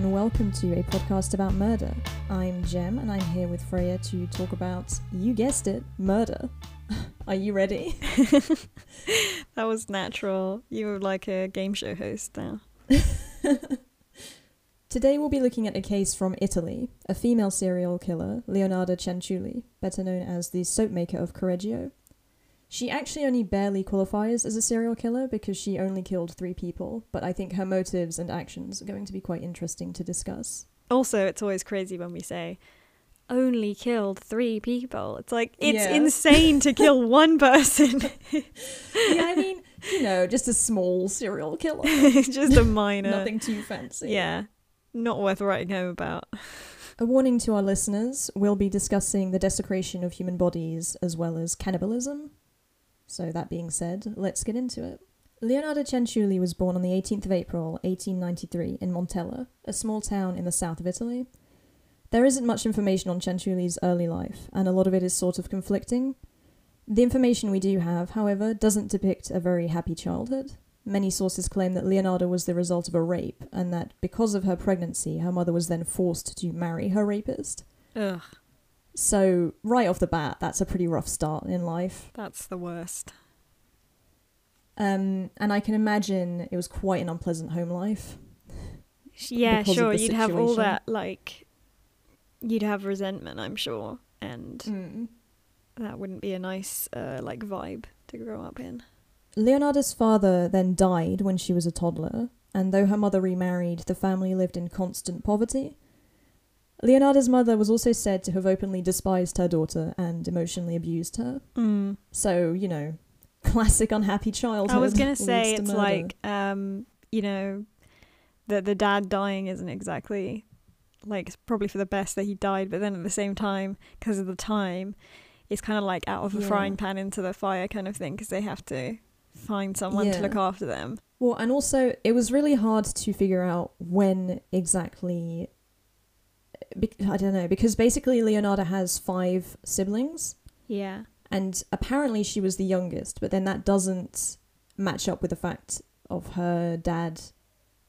And welcome to a podcast about murder. I'm Jem, and I'm here with Freya to talk about, you guessed it, murder. Are you ready? that was natural. You were like a game show host now. Today we'll be looking at a case from Italy, a female serial killer, Leonarda Cianciulli, better known as the soap maker of Correggio. She actually only barely qualifies as a serial killer because she only killed three people, but I think her motives and actions are going to be quite interesting to discuss. Also, it's always crazy when we say only killed three people. It's like it's Yeah. insane to kill one person. yeah, I mean, you know, just a small serial killer. just a minor. Nothing too fancy. Yeah, not worth writing home about. A warning to our listeners we'll be discussing the desecration of human bodies as well as cannibalism. So, that being said, let's get into it. Leonardo Cianciulli was born on the 18th of April, 1893, in Montella, a small town in the south of Italy. There isn't much information on Cianciulli's early life, and a lot of it is sort of conflicting. The information we do have, however, doesn't depict a very happy childhood. Many sources claim that Leonardo was the result of a rape, and that because of her pregnancy, her mother was then forced to marry her rapist. Ugh, So, right off the bat, that's a pretty rough start in life. that's the worst. Um, and I can imagine it was quite an unpleasant home life. Yeah, sure. You'd have all that like, you'd have resentment. I'm sure, and Mm. that wouldn't be a nice uh, like vibe to grow up in. Leonardo's father then died when she was a toddler, and though her mother remarried, the family lived in constant poverty. Leonardo's mother was also said to have openly despised her daughter and emotionally abused her. Mm. So, you know, classic unhappy childhood. I was gonna say it's murder. like um, you know, the the dad dying isn't exactly like it's probably for the best that he died, but then at the same time, because of the time, it's kind of like out of a Yeah. frying pan into the fire kind of thing, because they have to find someone to look after them. Well, and also it was really hard to figure out when exactly. Be- I don't know because basically Leonardo has five siblings, Yeah. and apparently she was the youngest, but then that doesn't match up with the fact of her dad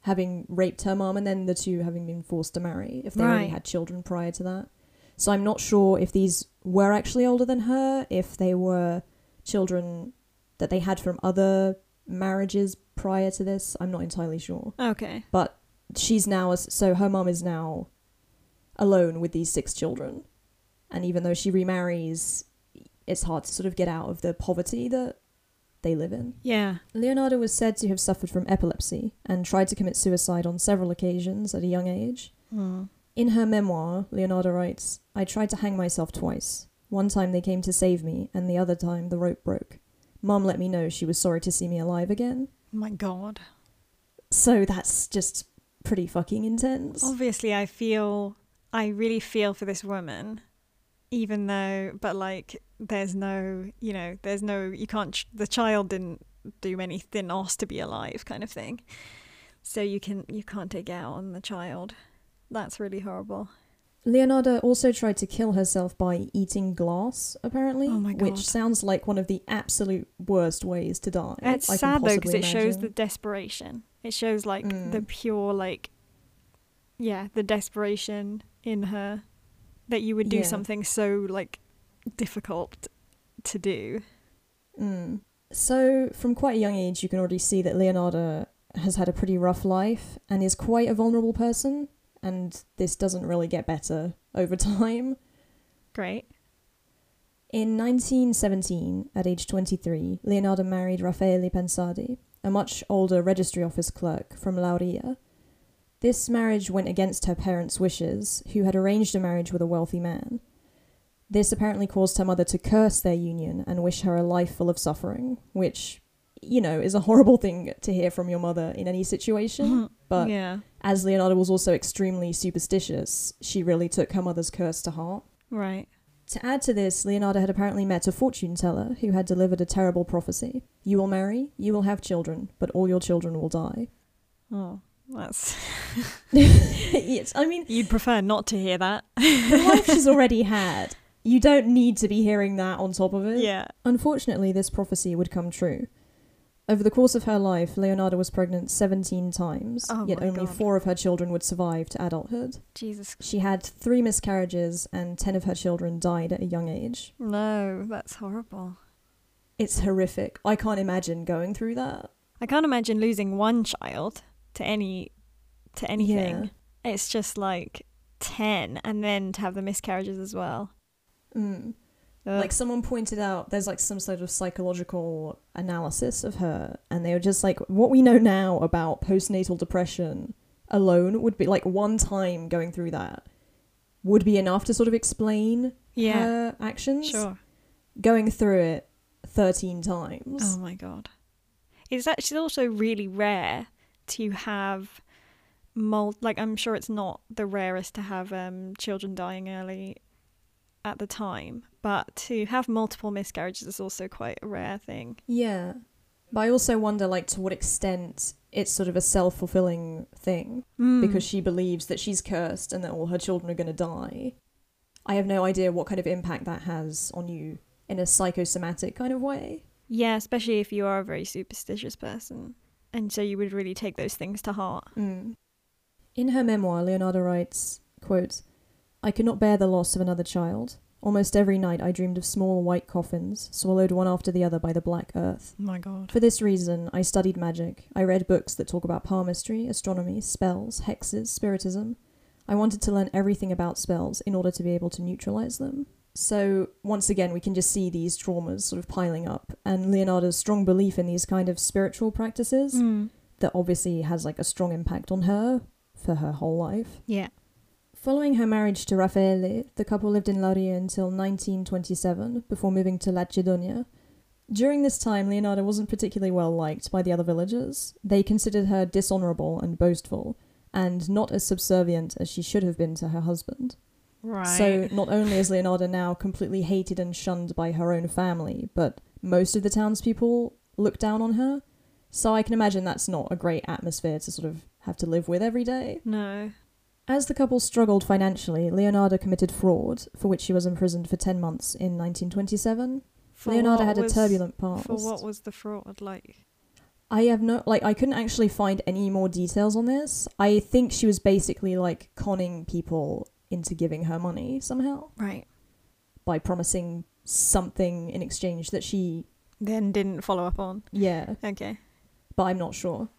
having raped her mom and then the two having been forced to marry if they already had children prior to that. So I'm not sure if these were actually older than her, if they were children that they had from other marriages prior to this. I'm not entirely sure. Okay. But she's now so her mom is now alone with these six children. And even though she remarries, it's hard to sort of get out of the poverty that they live in. Yeah. Leonardo was said to have suffered from epilepsy and tried to commit suicide on several occasions at a young age. Mm. In her memoir, Leonardo writes, I tried to hang myself twice. One time they came to save me, and the other time the rope broke. Mom let me know she was sorry to see me alive again. My God. So that's just pretty fucking intense. Obviously, I feel I really feel for this woman, even though, but like, there's no, you know, there's no, you can't. Ch- the child didn't do anything, asked to be alive, kind of thing. So you can, you can't take it out on the child. That's really horrible. Leonardo also tried to kill herself by eating glass, apparently, Oh my God. which sounds like one of the absolute worst ways to die. It's I sad though because it shows the desperation. It shows like the Mm. pure like, yeah, the desperation in her that you would do Yeah. something so like difficult to do. Mm. So, from quite a young age, you can already see that Leonardo has had a pretty rough life and is quite a vulnerable person, and this doesn't really get better over time. Great. In 1917, at age 23, Leonardo married Raffaele Pansardi, a much older registry office clerk from Lauria. This marriage went against her parents' wishes, who had arranged a marriage with a wealthy man. This apparently caused her mother to curse their union and wish her a life full of suffering, which, you know, is a horrible thing to hear from your mother in any situation. Mm-hmm. But yeah, as Leonardo was also extremely superstitious, she really took her mother's curse to heart. right. To add to this, Leonardo had apparently met a fortune teller who had delivered a terrible prophecy. You will marry, you will have children, but all your children will die. Oh, that's. yes, I mean, You'd prefer not to hear that. the life she's already had. You don't need to be hearing that on top of it. yeah. Unfortunately, this prophecy would come true. Over the course of her life, Leonardo was pregnant 17 times, Oh yet only God. four of her children would survive to adulthood. Jesus. She had three miscarriages, and 10 of her children died at a young age. No, that's horrible. It's horrific. I can't imagine going through that. I can't imagine losing one child to any to anything. Yeah. It's just like 10 and then to have the miscarriages as well. Mm. Like someone pointed out, there's like some sort of psychological analysis of her, and they were just like, what we know now about postnatal depression alone would be like one time going through that would be enough to sort of explain yeah. her actions. Sure. Going through it 13 times. Oh my god. It's actually also really rare to have mul like I'm sure it's not the rarest to have um children dying early at the time, but to have multiple miscarriages is also quite a rare thing. Yeah. But I also wonder, like, to what extent it's sort of a self fulfilling thing Mm. because she believes that she's cursed and that all her children are going to die. I have no idea what kind of impact that has on you in a psychosomatic kind of way. Yeah, especially if you are a very superstitious person. And so you would really take those things to heart. Mm. In her memoir, Leonardo writes, quote, I could not bear the loss of another child. Almost every night I dreamed of small white coffins, swallowed one after the other by the black earth. my god. For this reason, I studied magic. I read books that talk about palmistry, astronomy, spells, hexes, spiritism. I wanted to learn everything about spells in order to be able to neutralize them. So, once again, we can just see these traumas sort of piling up, and Leonardo's strong belief in these kind of spiritual practices Mm. that obviously has like a strong impact on her for her whole life. Yeah. Following her marriage to Raffaele, the couple lived in Lauria until 1927 before moving to Lacedonia. During this time, Leonardo wasn't particularly well liked by the other villagers. They considered her dishonourable and boastful, and not as subservient as she should have been to her husband. Right. So, not only is Leonardo now completely hated and shunned by her own family, but most of the townspeople look down on her. So, I can imagine that's not a great atmosphere to sort of have to live with every day. no. As the couple struggled financially, Leonardo committed fraud, for which she was imprisoned for 10 months in 1927. For Leonardo had was- a turbulent past. For what was the fraud like? I have no, like, I couldn't actually find any more details on this. I think she was basically, like, conning people into giving her money somehow Right. by promising something in exchange that she, Then didn't follow up on. yeah, Okay. but I'm not sure.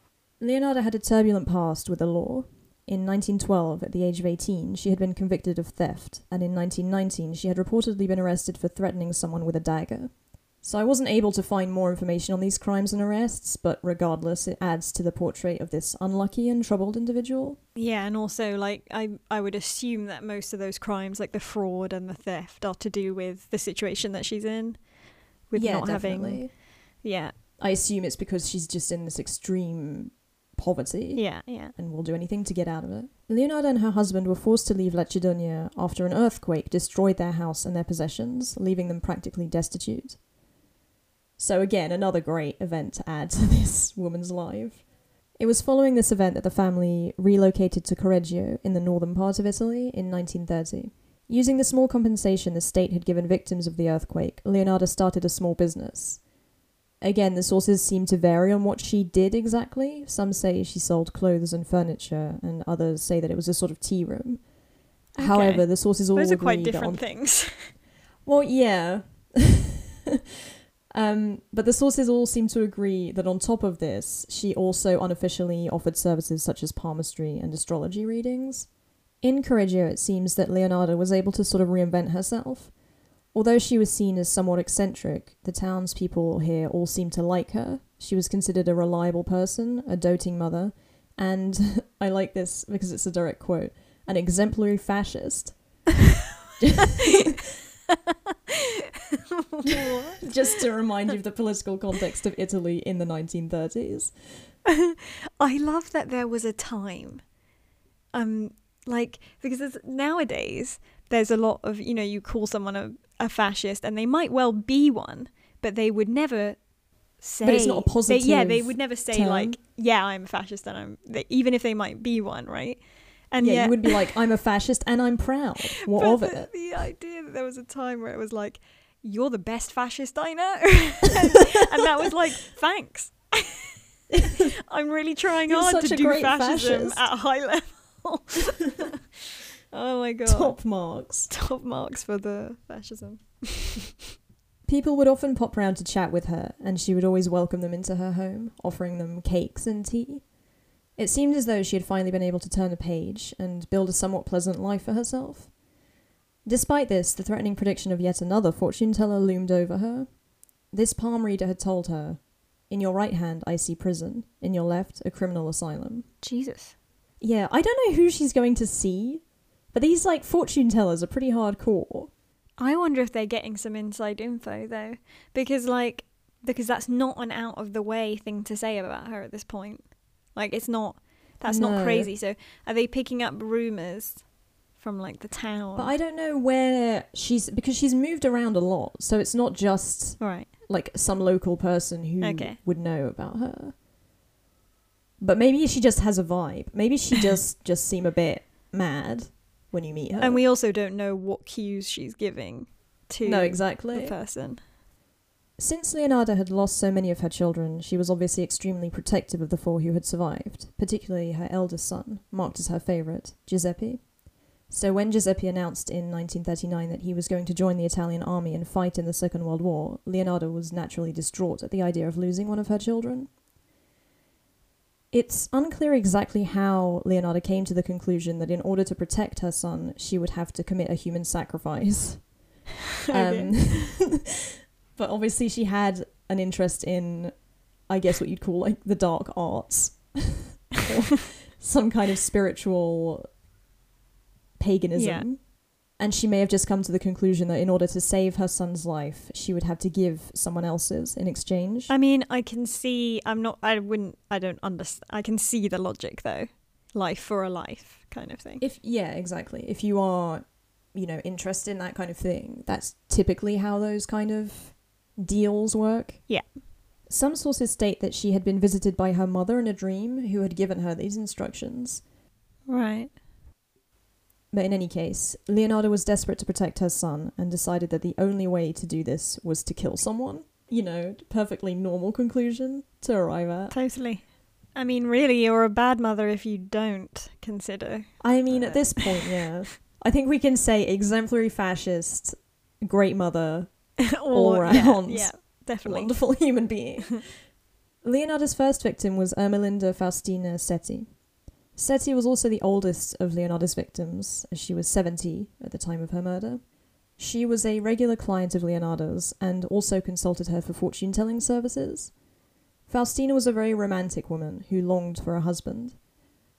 Leonardo had a turbulent past with the law. In 1912, at the age of 18, she had been convicted of theft, and in 1919, she had reportedly been arrested for threatening someone with a dagger. So I wasn't able to find more information on these crimes and arrests, but regardless, it adds to the portrait of this unlucky and troubled individual. Yeah, and also like I I would assume that most of those crimes, like the fraud and the theft, are to do with the situation that she's in, with yeah, not having. Yeah, I assume it's because she's just in this extreme poverty. yeah, yeah. and will do anything to get out of it. Leonardo and her husband were forced to leave Lacedonia after an earthquake destroyed their house and their possessions, leaving them practically destitute. So, again, another great event to add to this woman's life. It was following this event that the family relocated to Correggio in the northern part of Italy in 1930. Using the small compensation the state had given victims of the earthquake, Leonardo started a small business. Again, the sources seem to vary on what she did exactly. Some say she sold clothes and furniture, and others say that it was a sort of tea room. Okay. However, the sources all Those are quite different on- things. well, yeah. um, but the sources all seem to agree that on top of this, she also unofficially offered services such as palmistry and astrology readings. In Correggio, it seems that Leonardo was able to sort of reinvent herself. Although she was seen as somewhat eccentric, the townspeople here all seemed to like her. She was considered a reliable person, a doting mother, and I like this because it's a direct quote an exemplary fascist. Just to remind you of the political context of Italy in the 1930s. I love that there was a time, um, like because nowadays there's a lot of you know you call someone a, a fascist and they might well be one, but they would never say. But it's not a they- yeah, they would never say term. like, yeah, I'm a fascist and I'm they, even if they might be one, right? And yeah, yet, you would be like, I'm a fascist and I'm proud. What of the, it? the idea that there was a time where it was like, you're the best fascist I know, and that was like, thanks. I'm really trying You're hard to do fascism fascist. at a high level. oh my god. Top marks. Top marks for the fascism. People would often pop round to chat with her, and she would always welcome them into her home, offering them cakes and tea. It seemed as though she had finally been able to turn a page and build a somewhat pleasant life for herself. Despite this, the threatening prediction of yet another fortune teller loomed over her. This palm reader had told her, In your right hand, I see prison. In your left, a criminal asylum. Jesus. Yeah, I don't know who she's going to see, but these, like, fortune tellers are pretty hardcore. I wonder if they're getting some inside info though, because like because that's not an out of the way thing to say about her at this point. Like it's not that's No. not crazy. So are they picking up rumors from like the town? But I don't know where she's because she's moved around a lot, so it's not just right. like some local person who Okay. would know about her. But maybe she just has a vibe. Maybe she just just seem a bit mad when you meet her. And we also don't know what cues she's giving to no exactly the person. Since Leonardo had lost so many of her children, she was obviously extremely protective of the four who had survived, particularly her eldest son, marked as her favourite, Giuseppe. So when Giuseppe announced in 1939 that he was going to join the Italian army and fight in the Second World War, Leonardo was naturally distraught at the idea of losing one of her children. It's unclear exactly how Leonardo came to the conclusion that in order to protect her son, she would have to commit a human sacrifice. Um, but obviously, she had an interest in, I guess, what you'd call like the dark arts, some kind of spiritual paganism. Yeah. And she may have just come to the conclusion that in order to save her son's life, she would have to give someone else's in exchange. I mean, I can see. I'm not. I wouldn't. I don't understand. I can see the logic though. Life for a life, kind of thing. If yeah, exactly. If you are, you know, interested in that kind of thing, that's typically how those kind of deals work. Yeah. Some sources state that she had been visited by her mother in a dream who had given her these instructions. Right. But in any case, Leonardo was desperate to protect her son and decided that the only way to do this was to kill someone. You know, perfectly normal conclusion to arrive at. Totally. I mean, really, you're a bad mother if you don't consider. I mean, at uh. this point, yeah. I think we can say exemplary fascist, great mother, all Or- round. Yeah, yeah, definitely. wonderful human being. Leonardo's first victim was Ermelinda Faustina Setti. Setti was also the oldest of Leonardo's victims, as she was 70 at the time of her murder. She was a regular client of Leonardo's and also consulted her for fortune telling services. Faustina was a very romantic woman who longed for a husband.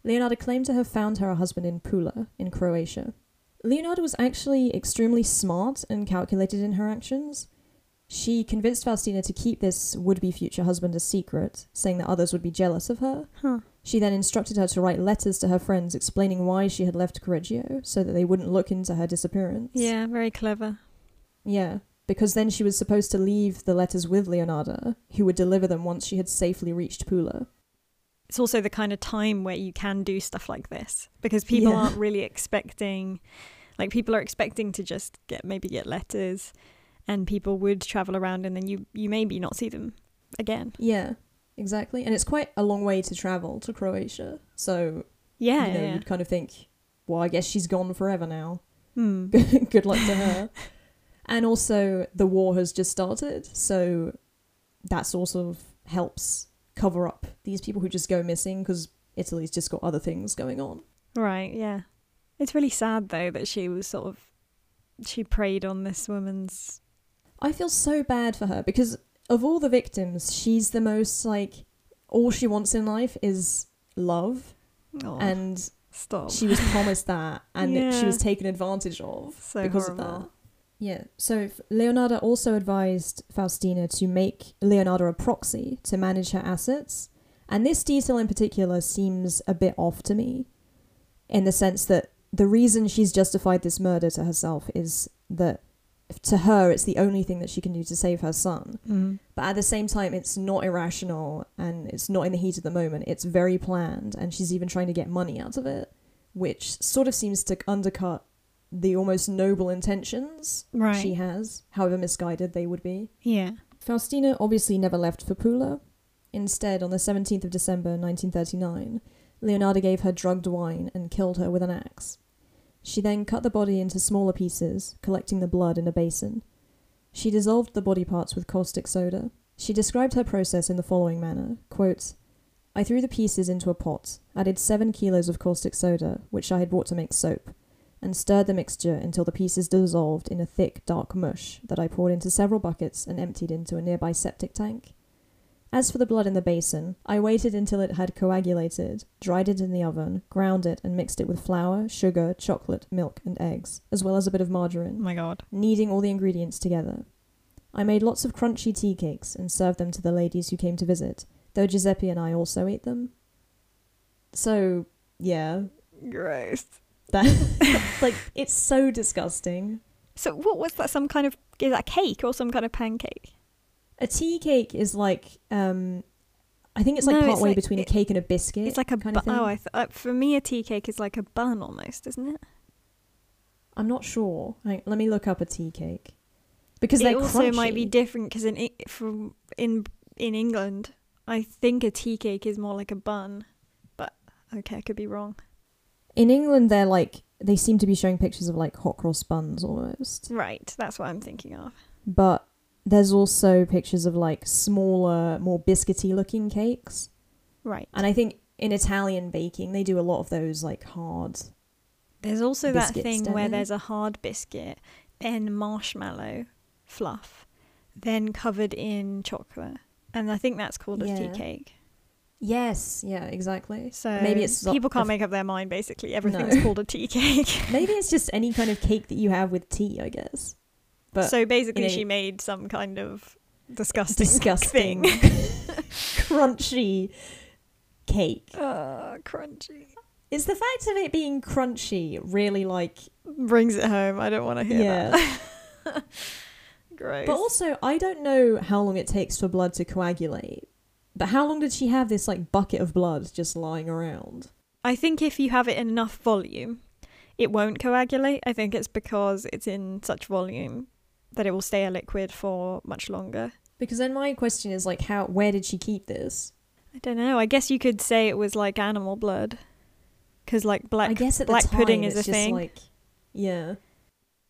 Leonardo claimed to have found her a husband in Pula, in Croatia. Leonardo was actually extremely smart and calculated in her actions. She convinced Faustina to keep this would be future husband a secret, saying that others would be jealous of her. Huh. She then instructed her to write letters to her friends explaining why she had left Correggio, so that they wouldn't look into her disappearance. Yeah, very clever. Yeah, because then she was supposed to leave the letters with Leonardo, who would deliver them once she had safely reached Pula. It's also the kind of time where you can do stuff like this because people Yeah. aren't really expecting, like, people are expecting to just get maybe get letters, and people would travel around and then you you maybe not see them again. Yeah, exactly. And it's quite a long way to travel to Croatia, so Yeah, you know, yeah. you'd kind of think, well, I guess she's gone forever now. Hmm. Good luck to her. And also, the war has just started, so that sort of helps cover up these people who just go missing because Italy's just got other things going on. Right, yeah. It's really sad though that she was sort of she preyed on this woman's I feel so bad for her because of all the victims, she's the most like all she wants in life is love, oh, and stop. she was promised that, and she was taken advantage of so because of horrible. that. Yeah. So f- Leonardo also advised Faustina to make Leonardo a proxy to manage her assets, and this detail in particular seems a bit off to me, in the sense that the reason she's justified this murder to herself is that to her it's the only thing that she can do to save her son. Mm. But at the same time, it's not irrational and it's not in the heat of the moment. It's very planned, and she's even trying to get money out of it, which sort of seems to undercut the almost noble intentions Right. she has, however misguided they would be. yeah. Faustina obviously never left for Pula. Instead, on the 17th of December 1939, Leonardo gave her drugged wine and killed her with an axe. She then cut the body into smaller pieces, collecting the blood in a basin. She dissolved the body parts with caustic soda. She described her process in the following manner quote, I threw the pieces into a pot, added seven kilos of caustic soda, which I had bought to make soap, and stirred the mixture until the pieces dissolved in a thick, dark mush that I poured into several buckets and emptied into a nearby septic tank. As for the blood in the basin, I waited until it had coagulated, dried it in the oven, ground it, and mixed it with flour, sugar, chocolate, milk, and eggs, as well as a bit of margarine. Oh my god. kneading all the ingredients together. I made lots of crunchy tea cakes and served them to the ladies who came to visit, though Giuseppe and I also ate them. So, yeah, Gross. that like it's so disgusting. So what was that? Some kind of is that cake or some kind of pancake? A tea cake is like um I think it's like No, partway like- between a cake and a biscuit. It's like a kind bu- of thing. oh, I th- uh, for me a tea cake is like a bun almost, isn't it? I'm not sure. Hang, let me look up a tea cake because it they're also might be different because in from in in England, I think a tea cake is more like a bun, but okay, I could be wrong. In England, they're like they seem to be showing pictures of like hot cross buns almost, Right, that's what I'm thinking of. but there's also pictures of like smaller, more biscuity looking cakes. Right. And I think in Italian baking, they do a lot of those like hard. There's also that thing where there's a hard biscuit, then marshmallow fluff, then covered in chocolate, and I think that's called a tea cake. Yes, yeah, exactly. So maybe it's people can't make up their mind. Basically, everything's No. called a tea cake. Maybe it's just any kind of cake that you have with tea, I guess. But so basically, she made some kind of disgusting, disgusting, thing. crunchy cake. Ah, crunchy. Is the fact of it being crunchy really like Brings it home. I don't want to hear yeah? that. Gross. but also, I don't know how long it takes for blood to coagulate. But how long did she have this like bucket of blood just lying around? I think if you have it in enough volume, it won't coagulate. I think it's because it's in such volume that it will stay a liquid for much longer. Because then my question is like, how? Where did she keep this? I don't know. I guess you could say it was like animal blood, because like black I guess at black time, pudding is a thing. Like, yeah.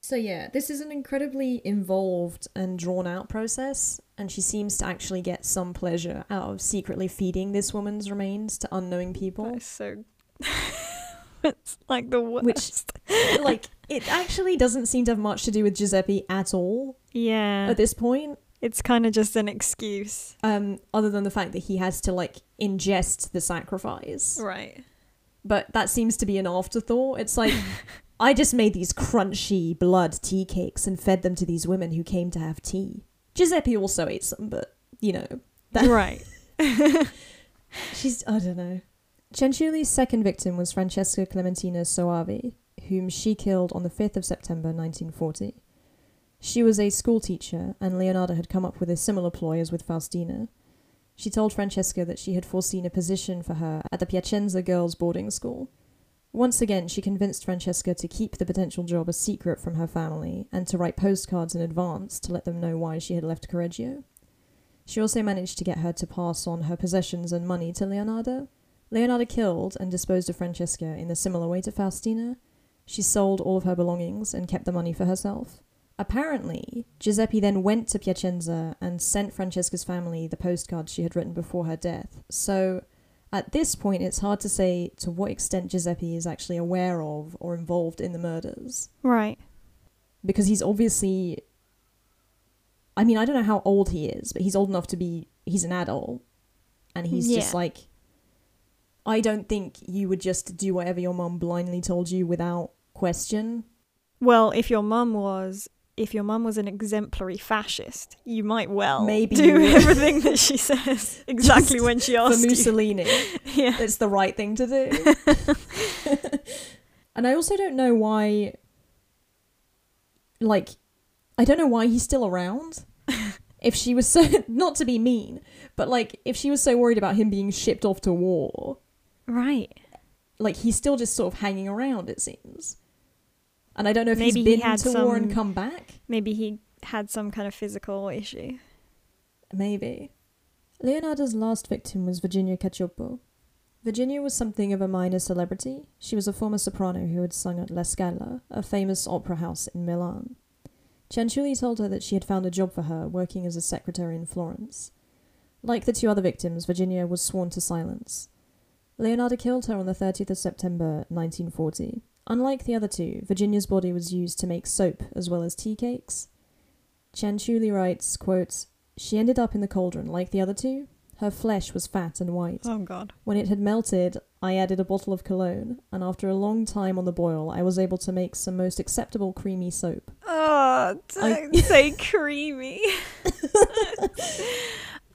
So yeah, this is an incredibly involved and drawn out process, and she seems to actually get some pleasure out of secretly feeding this woman's remains to unknowing people. That is so. it's like the worst. Which- like, it actually doesn't seem to have much to do with Giuseppe at all yeah, at this point. it's kind of just an excuse, Um, other than the fact that he has to like ingest the sacrifice, right? but that seems to be an afterthought. It's like I just made these crunchy blood tea cakes and fed them to these women who came to have tea. Giuseppe also ate some, but you know, that- right. she's I don't know. Cianciulli's second victim was Francesca Clementina Soavi, whom she killed on the 5th of September 1940. She was a schoolteacher, and Leonardo had come up with a similar ploy as with Faustina. She told Francesca that she had foreseen a position for her at the Piacenza girls' boarding school. Once again, she convinced Francesca to keep the potential job a secret from her family and to write postcards in advance to let them know why she had left Correggio. She also managed to get her to pass on her possessions and money to Leonardo. Leonardo killed and disposed of Francesca in a similar way to Faustina. She sold all of her belongings and kept the money for herself. Apparently, Giuseppe then went to Piacenza and sent Francesca's family the postcard she had written before her death. So, at this point, it's hard to say to what extent Giuseppe is actually aware of or involved in the murders. Right. Because he's obviously. I mean, I don't know how old he is, but he's old enough to be. He's an adult. And he's just like. I don't think you would just do whatever your mum blindly told you without question. Well, if your mum was if your mum was an exemplary fascist, you might well Maybe do everything that she says exactly when she For asks you. Mussolini. Yeah. it's the right thing to do. and I also don't know why. Like, I don't know why he's still around. if she was so. Not to be mean, but like, if she was so worried about him being shipped off to war, Right. like, he's still just sort of hanging around, it seems. And I don't know if Maybe he's he been had to war and come back. Maybe he had some kind of physical issue. Maybe. Leonardo's last victim was Virginia Cacioppo. Virginia was something of a minor celebrity. She was a former soprano who had sung at La Scala, a famous opera house in Milan. Cianciulli told her that she had found a job for her working as a secretary in Florence. Like the two other victims, Virginia was sworn to silence. Leonardo killed her on the 30th of September 1940. Unlike the other two, Virginia's body was used to make soap as well as tea cakes. Cianciulli writes, quote, She ended up in the cauldron like the other two. Her flesh was fat and white. Oh God. When it had melted, I added a bottle of cologne, and after a long time on the boil, I was able to make some most acceptable creamy soap. Oh, don't say creamy.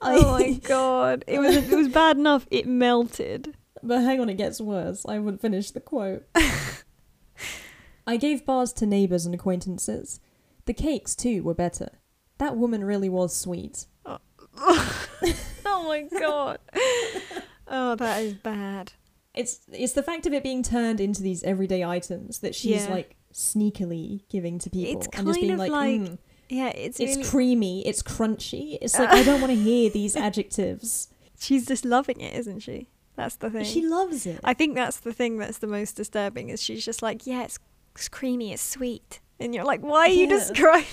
oh my God. It was it was bad enough. It melted. But hang on, it gets worse. I would finish the quote. I gave bars to neighbours and acquaintances. The cakes, too, were better. That woman really was sweet. Oh my God. Oh, that is bad. It's it's the fact of it being turned into these everyday items that she's Yeah. like sneakily giving to people It's and just being of like, like- "Mm, Yeah, it's it's really. creamy, it's crunchy. It's like I don't want to hear these adjectives. she's just loving it, isn't she? That's the thing. She loves it. I think that's the thing that's the most disturbing is she's just like, yeah, it's, it's creamy, it's sweet, and you're like, why are you Yeah. describing?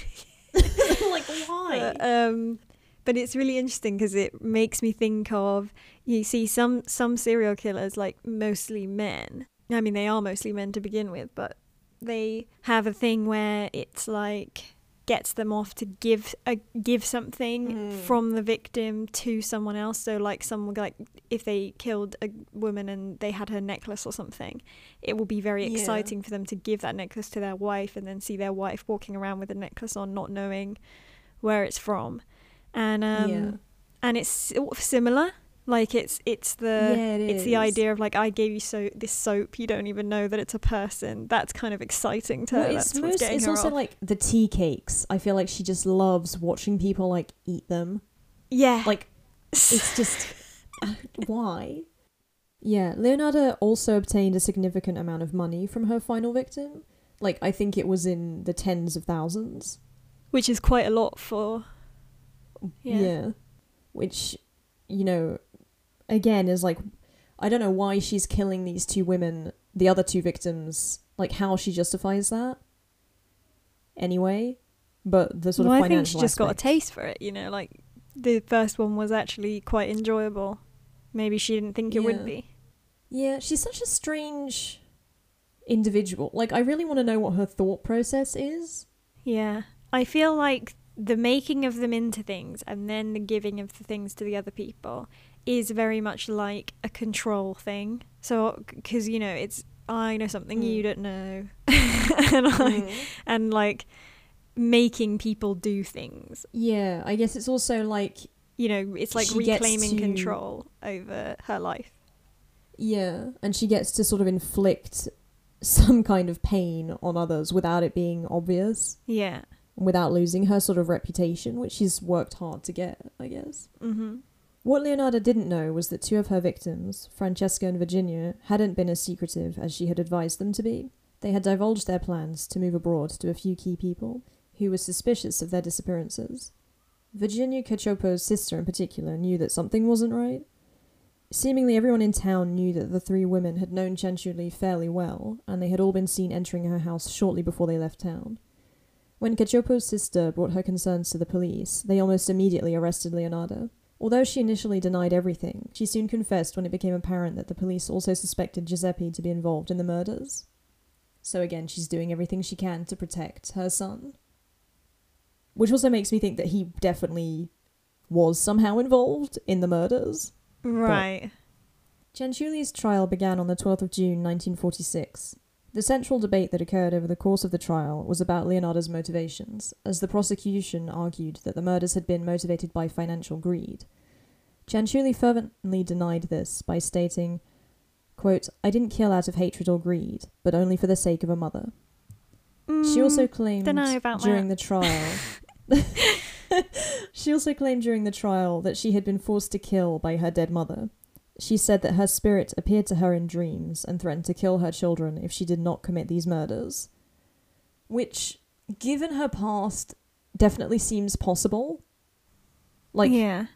like why? Uh, um, but it's really interesting because it makes me think of you see some some serial killers like mostly men. I mean, they are mostly men to begin with, but they have a thing where it's like gets them off to give a give something Mm. from the victim to someone else. So like someone like if they killed a woman and they had her necklace or something, it will be very Yeah. exciting for them to give that necklace to their wife and then see their wife walking around with the necklace on, not knowing where it's from. And um yeah. and it's sort of similar. Like it's it's the Yeah, it it's the idea of like I gave you so this soap, you don't even know that it's a person. That's kind of exciting to her. Well, That's it's what's most, getting it's her also off. like the tea cakes. I feel like she just loves watching people like eat them. yeah, Like it's just uh, why? Yeah, Leonardo also obtained a significant amount of money from her final victim. Like I think it was in the tens of thousands. which is quite a lot for mm, yeah. Which you know again is like I don't know why she's killing these two women, the other two victims, like how she justifies that. Anyway, but the sort well, of I think she just got a taste for it. You know, like the first one was actually quite enjoyable. Maybe she didn't think it Yeah. would be. Yeah, she's such a strange individual. Like, I really want to know what her thought process is. Yeah. I feel like the making of them into things and then the giving of the things to the other people is very much like a control thing. So, because, you know, it's, I know something you Mm. don't know. and, I, and like making people do things. Yeah, I guess it's also like, You know, it's like reclaiming to- control over her life. yeah, and she gets to sort of inflict some kind of pain on others without it being obvious, Yeah. without losing her sort of reputation, which she's worked hard to get, I guess. Mm-hmm. What Leonardo didn't know was that two of her victims, Francesca and Virginia, hadn't been as secretive as she had advised them to be. They had divulged their plans to move abroad to a few key people who were suspicious of their disappearances. Virginia Cacioppo's sister, in particular, knew that something wasn't right. Seemingly everyone in town knew that the three women had known Cianciulli fairly well, and they had all been seen entering her house shortly before they left town. When Cacioppo's sister brought her concerns to the police, they almost immediately arrested Leonardo. Although she initially denied everything, she soon confessed when it became apparent that the police also suspected Giuseppe to be involved in the murders. So again, she's doing everything she can to protect her son. Which also makes me think that he definitely was somehow involved in the murders. Right. Cianciulli's trial began on the 12th of June 1946. The central debate that occurred over the course of the trial was about Leonardo's motivations, as the prosecution argued that the murders had been motivated by financial greed. Cianciulli fervently denied this by stating, quote, I didn't kill out of hatred or greed, but only for the sake of a mother. She also claimed Mm, during that. the trial. she also claimed during the trial that she had been forced to kill by her dead mother. She said that her spirit appeared to her in dreams and threatened to kill her children if she did not commit these murders. Which, given her past, definitely seems possible. Like, yeah.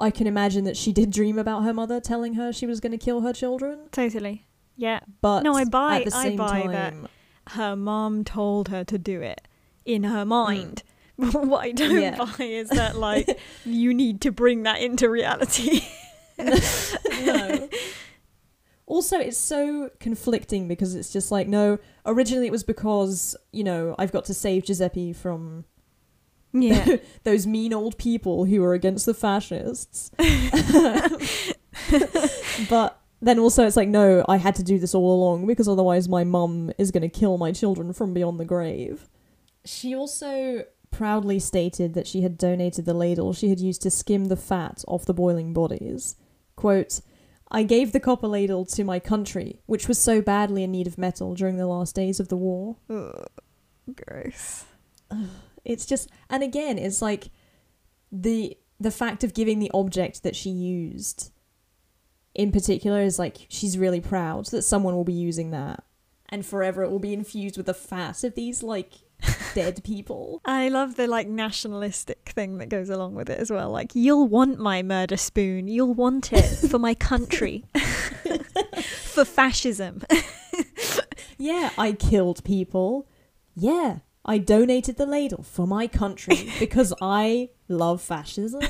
I can imagine that she did dream about her mother telling her she was going to kill her children. Totally. Yeah. But No, I buy- at the I same buy that. Her mom told her to do it in her mind. what I don't Mm. Yeah. buy is that like you need to bring that into reality. No. Also, it's so conflicting because it's just like, no, originally it was because, you know, I've got to save Giuseppe from yeah. those mean old people who are against the fascists. but then also it's like, no, I had to do this all along because otherwise my mum is going to kill my children from beyond the grave. She also proudly stated that she had donated the ladle she had used to skim the fat off the boiling bodies. Quote, I gave the copper ladle to my country, which was so badly in need of metal during the last days of the war. Ugh, gross. It's just and again, it's like the the fact of giving the object that she used in particular is like she's really proud that someone will be using that and forever it will be infused with the fat of these like dead people. I love the like nationalistic thing that goes along with it as well. Like, you'll want my murder spoon. You'll want it for my country, for fascism. Yeah, I killed people. Yeah, I donated the ladle for my country because I love fascism.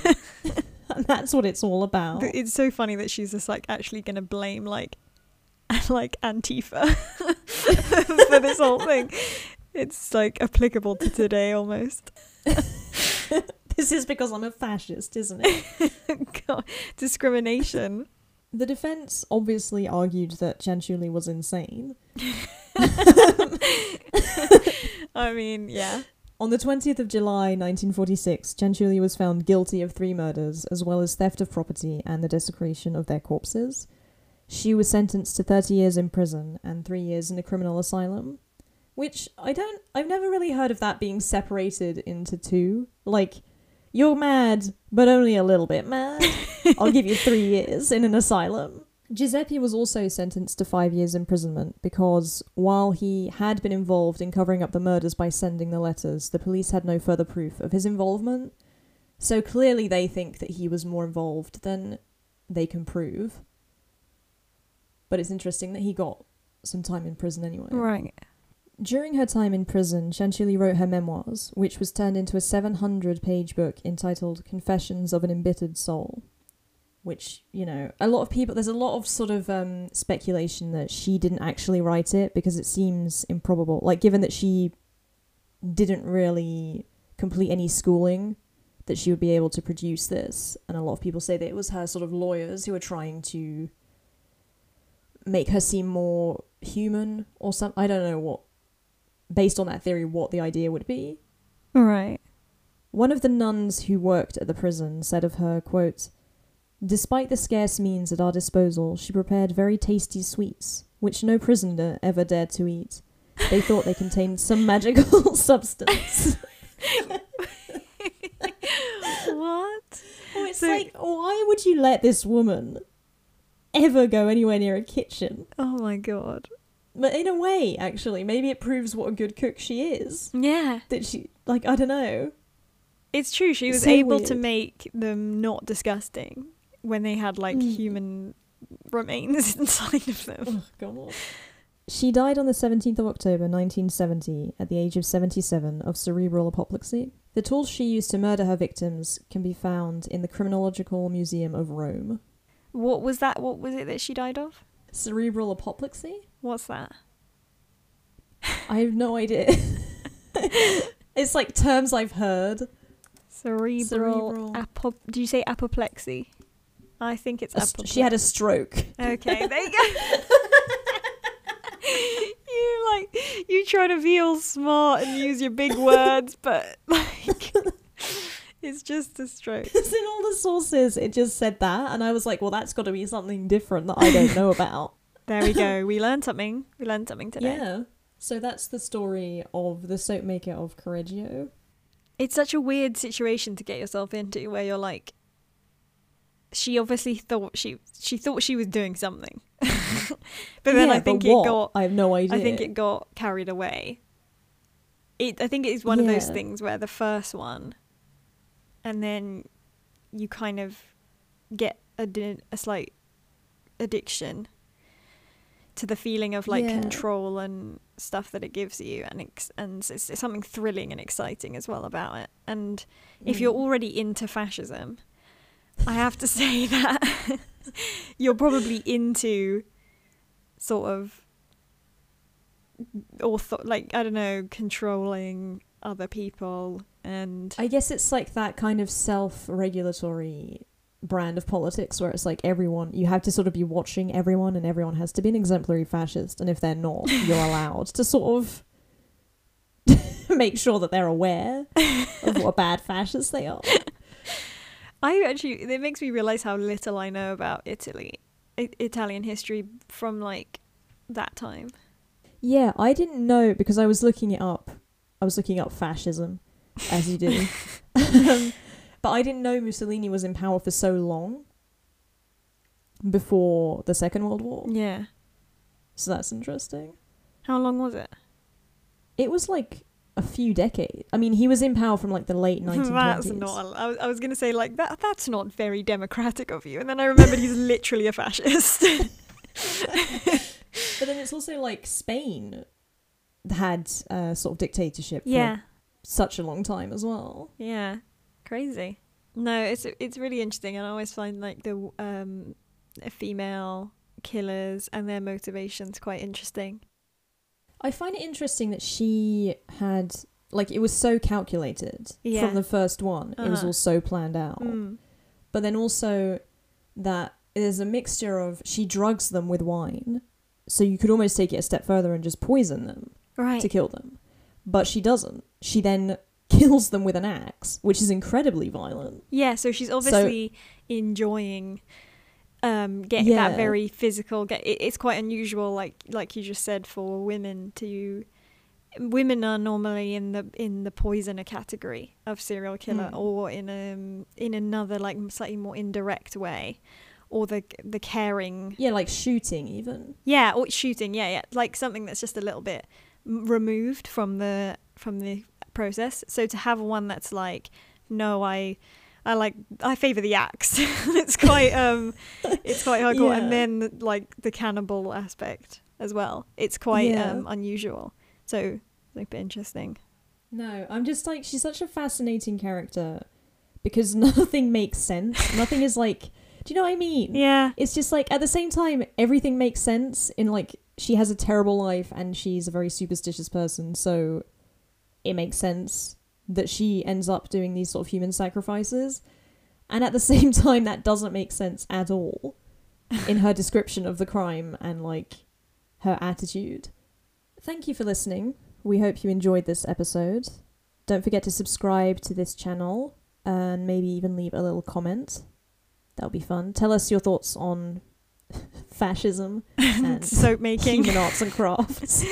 and that's what it's all about. It's so funny that she's just like actually gonna blame like like Antifa for this whole thing. It's like applicable to today almost. This is because I'm a fascist, isn't it? God, discrimination. The defense obviously argued that Cianciulli was insane. I mean, yeah. On the 20th of July 1946, Cianciulli was found guilty of three murders, as well as theft of property and the desecration of their corpses. She was sentenced to 30 years in prison and three years in a criminal asylum. Which I don't, I've never really heard of that being separated into two. Like, you're mad, but only a little bit mad. I'll give you three years in an asylum. Giuseppe was also sentenced to five years imprisonment because while he had been involved in covering up the murders by sending the letters, the police had no further proof of his involvement. So clearly they think that he was more involved than they can prove. But it's interesting that he got some time in prison anyway. Right. During her time in prison, Cianciulli wrote her memoirs, which was turned into a 700 page book entitled Confessions of an Embittered Soul. Which, you know, a lot of people, there's a lot of sort of um, speculation that she didn't actually write it because it seems improbable. Like, given that she didn't really complete any schooling, that she would be able to produce this. And a lot of people say that it was her sort of lawyers who were trying to make her seem more human or something. I don't know what based on that theory what the idea would be. Right. One of the nuns who worked at the prison said of her, quote, Despite the scarce means at our disposal, she prepared very tasty sweets, which no prisoner ever dared to eat. They thought they contained some magical substance. what? Oh, it's So- like, why would you let this woman ever go anywhere near a kitchen? Oh my god. But in a way, actually, maybe it proves what a good cook she is. Yeah. That she, like, I don't know. It's true. She was So able to make them not disgusting when they had like Mm. human remains inside of them. Oh, God. She died on the 17th of October 1970 at the age of 77 of cerebral apoplexy. The tools she used to murder her victims can be found in the Criminological Museum of Rome. What was that? What was it that she died of? Cerebral apoplexy? What's that? I have no idea. it's like terms I've heard. Cerebral. Cerebral. Apo- Do you say apoplexy? I think it's apoplexy. she had a stroke. Okay, there you go. you like you try to be all smart and use your big words, but like it's just a stroke. Because in all the sources, it just said that, and I was like, well, that's got to be something different that I don't know about. There we go. We learned something. We learned something today. Yeah. So that's the story of the soap maker of Correggio. It's such a weird situation to get yourself into where you're like she obviously thought she she thought she was doing something. but then Yeah, I think it what? got I have no idea. I think it got carried away. It I think it is one of those things where the first one and then you kind of get a, a slight addiction to the feeling of like Yeah. control and stuff that it gives you and ex- and it's, it's something thrilling and exciting as well about it and if you're Mm. already into fascism i have to say that you're probably into sort of author like i don't know controlling other people and I guess it's like that kind of self-regulatory brand of politics where it's like everyone you have to sort of be watching everyone and everyone has to be an exemplary fascist and if they're not you're allowed to sort of make sure that they're aware of what bad fascists they are. I actually it makes me realize how little I know about Italy, I- Italian history from like that time. Yeah, I didn't know because I was looking it up. I was looking up fascism, as you do. Um, but I didn't know Mussolini was in power for so long before the Second World War. Yeah. So that's interesting. How long was it? It was like a few decades. I mean, he was in power from like the late 1920s. that's not. I was, I was gonna say like that. That's not very democratic of you. And then I remembered he's literally a fascist. But then it's also like Spain had uh, sort of dictatorship for yeah. such a long time as well. Yeah. Crazy. No, it's it's really interesting, and I always find like the um, female killers and their motivations quite interesting. I find it interesting that she had like it was so calculated Yeah. from the first one. It was Uh-huh. all so planned out. Mm. But then also that there's a mixture of she drugs them with wine. So you could almost take it a step further and just poison them Right. to kill them. But she doesn't. She then kills them with an axe, which is incredibly violent. Yeah, so she's obviously enjoying um get Yeah. that very physical get it, it's quite unusual like like you just said for women to women are normally in the in the poisoner category of serial killer Mm. or in um in another like slightly more indirect way or the the caring Yeah, like shooting even. yeah or shooting yeah yeah like something that's just a little bit removed from the from the process so to have one that's like no i i like i favor the axe it's quite um it's quite hardcore Yeah. and then like the cannibal aspect as well it's quite Yeah. um unusual so like a bit interesting No, I'm just like she's such a fascinating character because nothing makes sense. nothing is like do you know what I mean? yeah It's just like at the same time everything makes sense in like she has a terrible life and she's a very superstitious person, so it makes sense that she ends up doing these sort of human sacrifices. And at the same time that doesn't make sense at all in her description of the crime and like her attitude. Thank you for listening. We hope you enjoyed this episode. Don't forget to subscribe to this channel and maybe even leave a little comment. That'll be fun. Tell us your thoughts on fascism and soap making human arts and crafts.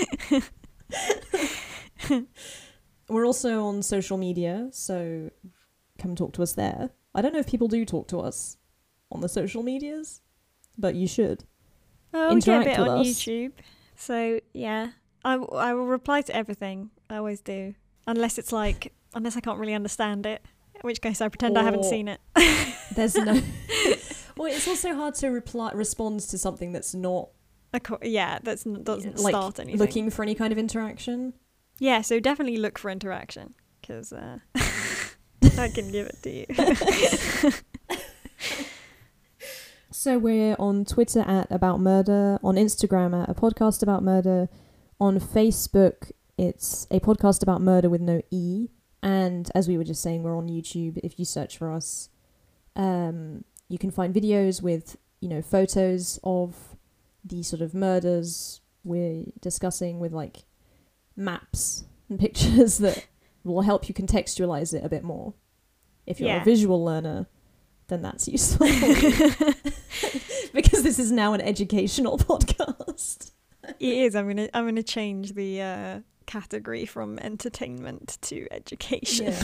We're also on social media, so come talk to us there. I don't know if people do talk to us on the social medias, but you should. oh we get a bit on us. youtube so yeah I, w- I will reply to everything i always do unless it's like unless i can't really understand it in which case i pretend i haven't seen it There's no. well, it's also hard to reply respond to something that's not A co- yeah, that's n- doesn't like start anything. looking for any kind of interaction. Yeah, so definitely look for interaction because uh, I can give it to you. So we're on Twitter at About Murder, on Instagram at a podcast about murder, on Facebook it's a podcast about murder with no e, and as we were just saying, we're on YouTube. If you search for us, um, you can find videos with you know photos of the sort of murders we're discussing with like maps and pictures that will help you contextualize it a bit more. If you're Yeah. a visual learner, then that's useful because this is now an educational podcast. it is. I'm gonna I'm gonna change the uh, category from entertainment to education.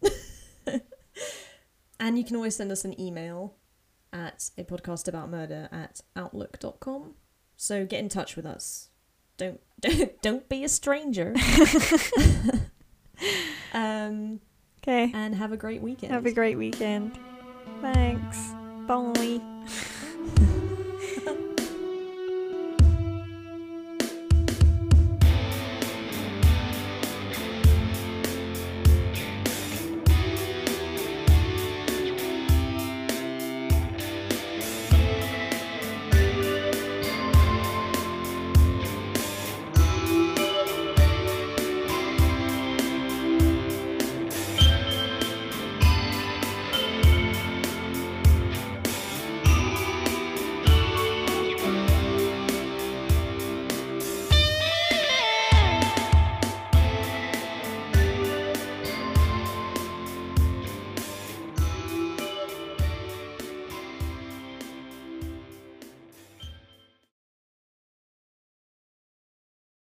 Yeah. and you can always send us an email at a podcast about murder at outlook.com. So get in touch with us. Don't don't, don't be a stranger. um, Okay. and have a great weekend. Have a great weekend. Thanks. Bye.